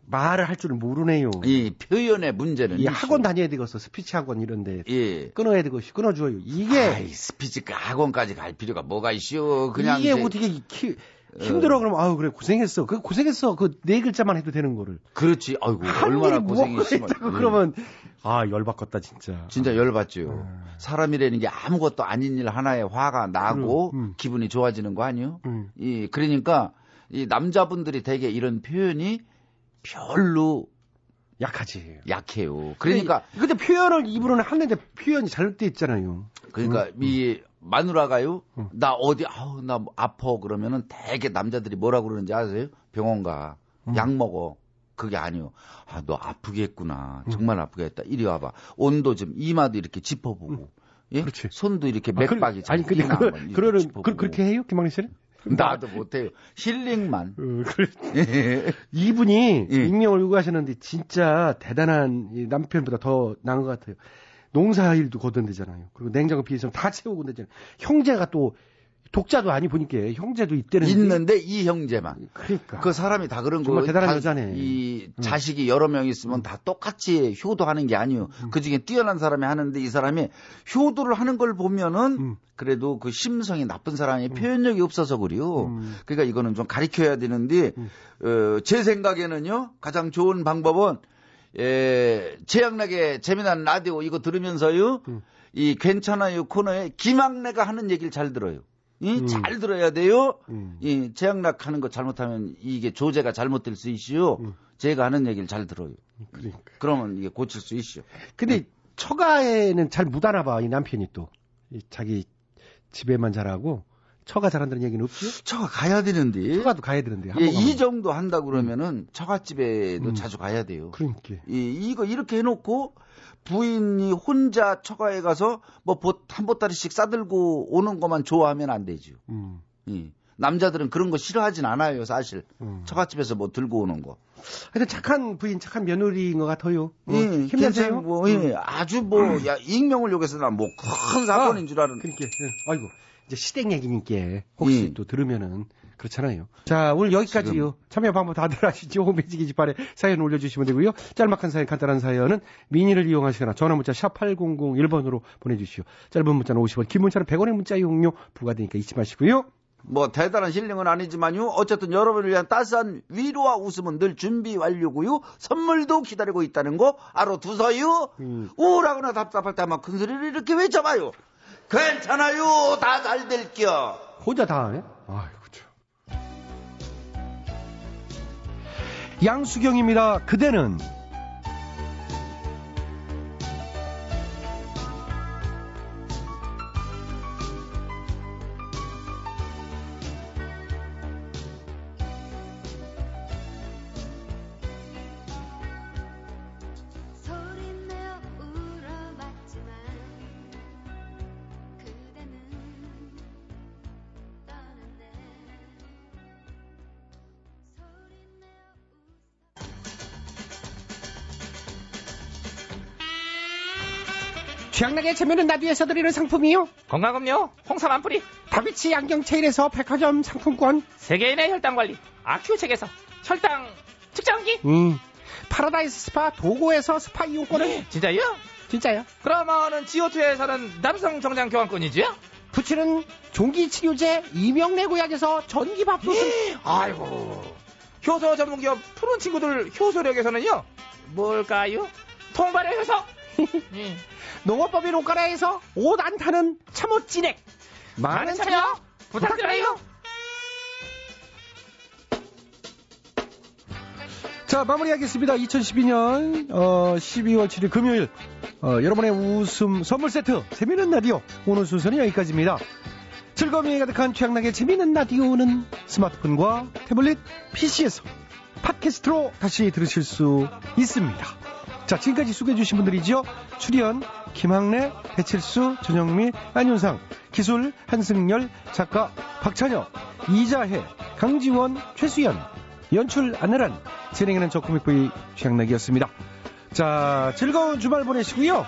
말을 할 줄을 모르네요. 이 표현의 문제는 이. 학원 다녀야 되겠어. 스피치 학원 이런데. 예. 끊어야 되고, 끊어줘요. 이게. 아이, 스피치 학원까지 갈 필요가 뭐가 있어. 그냥 이게 이제- 어떻게 키, 힘들어 그러면 아유 그래 고생했어. 그 고생했어. 그 네 글자만 해도 되는 거를. 그렇지. 아이고 한 얼마나 고생이 심하 있다고 그러면 아 열받겠다 진짜. 진짜 열받죠. 음. 사람이라는 게 아무것도 아닌 일 하나에 화가 나고 음, 기분이 좋아지는 거 아니요? 음. 이 그러니까 이 남자분들이 되게 이런 표현이 별로 약하지. 약해요. 그러니까 근데 표현을 입으로는 하는데 표현이 잘못돼 있잖아요. 그러니까 음, 이 마누라가요. 나 어디 아우 나뭐 아파 그러면은 되게 남자들이 뭐라 그러는지 아세요? 병원 가. 음. 약 먹어. 그게 아니요. 아, 너 아프겠구나. 정말 아프겠다. 이리 와봐. 온도 좀 이마도 이렇게 짚어보고. 예? 손도 이렇게 아, 그- 맥박이 잘 아니 근데 그, 그러는. 그, 그렇게 해요 김학래 씨는 나도 못해요. 힐링만. 이분이 익명을 요구하셨는데 진짜 대단한 이 남편보다 더 나은 것 같아요. 농사일도 거둔대잖아요. 그리고 냉장고 비해서 다 채우고 그러잖아요. 형제가 또 독자도 아니 보니까 형제도 있대는 있는데 이 형제만. 그러니까 그 사람이 다 그런 정말 거. 대단한 다 여자네. 이 자식이 여러 명 있으면 다 똑같이 효도하는 게 아니요. 그 중에 뛰어난 사람이 하는데 이 사람이 효도를 하는 걸 보면은 그래도 그 심성이 나쁜 사람이 표현력이 없어서 그래요. 그러니까 이거는 좀 가리켜야 되는데 어, 제 생각에는요 가장 좋은 방법은 에, 최양락의 재미난 라디오 이거 들으면서요 이 괜찮아요 코너에 김학래가 하는 얘기를 잘 들어요. 이잘 들어야 돼요. 이 재학락 하는 거 잘못하면 이게 조제가 잘못될 수 있어요. 제가 하는 얘기를 잘 들어요. 그러니까. 그러면 이게 고칠 수 있어요. 근데 처가에는 잘 못 알아봐 이 남편이 또 이 자기 집에만 잘하고 처가 잘한다는 얘기는 없죠? 처가 가야 되는데. 처가도 가야 되는데. 한 예. 이 정도 한다 그러면은 처갓집에도 자주 가야 돼요. 그러니까. 이, 이거 이렇게 해놓고 부인이 혼자 처가에 가서 뭐한 보따리씩 싸들고 오는 것만 좋아하면 안 되죠. 음. 예. 남자들은 그런 거 싫어하진 않아요, 사실. 처갓집에서 뭐 들고 오는 거. 하여튼 착한 부인, 착한 며느리인 것 같아요. 어, 예, 힘내세요. 뭐, 예, 음. 아주 뭐, 야, 익명을 요구해서 난뭐 큰 사건인 줄 아는. 그러니까, 예. 아이고, 이제 시댁 얘기니까 혹시 예. 또 들으면은 그렇잖아요. 자, 오늘 여기까지요. 참여 방법 다들 아시죠? 홈페이지 게시판에 사연 올려주시면 되고요. 짤막한 사연, 간단한 사연은 미니를 이용하시거나 전화문자 샵 8001번으로 보내주시오. 짧은 문자는 50원, 긴 문자는 100원의 문자 이용료 부과되니까 잊지 마시고요. 뭐 대단한 힐링은 아니지만요. 어쨌든 여러분을 위한 따스한 위로와 웃음은 늘 준비 완료고요. 선물도 기다리고 있다는 거 알아두서요. 우울하거나 답답할 때 아마 큰 소리를 이렇게 외쳐봐요. 괜찮아요. 다 잘 될겨. 혼자 다 하네? 아이고, 참. 양수경입니다. 그대는 최양락의 재미있는 라디오에서 드리는 상품이요. 건강음료 홍삼 한 뿌리 다비치 안경 체인에서 백화점 상품권. 세계인의 혈당관리 아큐첵에서 혈당 측정기 음. 파라다이스 스파 도고에서 스파 이용권을. 진짜요? 진짜요. 그러면은 지오투에서는 남성 정장 교환권이지요? 붙이는 종기 치료제 이명래 고약에서 전기밥솥을. 아이고 효소 전문기업 푸른 친구들 효소력에서는요 뭘까요? 통발의 효소 농업법인 옷가라에서 옷 안 타는 참옷 진액. 많은 참여 부탁드려요 자, 마무리하겠습니다. 2012년 어, 12월 7일 금요일 어, 여러분의 웃음 선물 세트 재미있는 라디오 오늘 순서는 여기까지입니다. 즐거움이 가득한 취향나게 재미있는 라디오는 스마트폰과 태블릿 PC에서 팟캐스트로 다시 들으실 수 있습니다. 자, 지금까지 소개해 주신 분들이죠. 출연 김학래, 배칠수, 전영미, 안윤상, 기술 한승열, 작가 박찬혁, 이자혜, 강지원, 최수연, 연출 안내란, 진행하는 저 코믹보이 취향나기였습니다. 자, 즐거운 주말 보내시고요.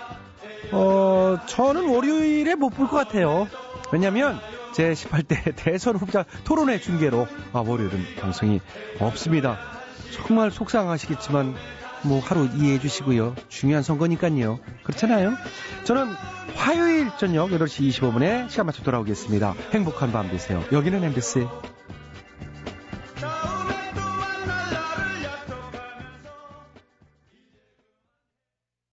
어, 저는 월요일에 못 볼 것 같아요. 왜냐면 제 18대 대선 후보자 토론회 중계로 아, 월요일은 방송이 없습니다. 정말 속상하시겠지만 뭐 하루 이해해 주시고요. 중요한 선거니까요. 그렇잖아요. 저는 화요일 저녁 8시 25분에 시간 맞춰 돌아오겠습니다. 행복한 밤 되세요. 여기는 MBC. 자,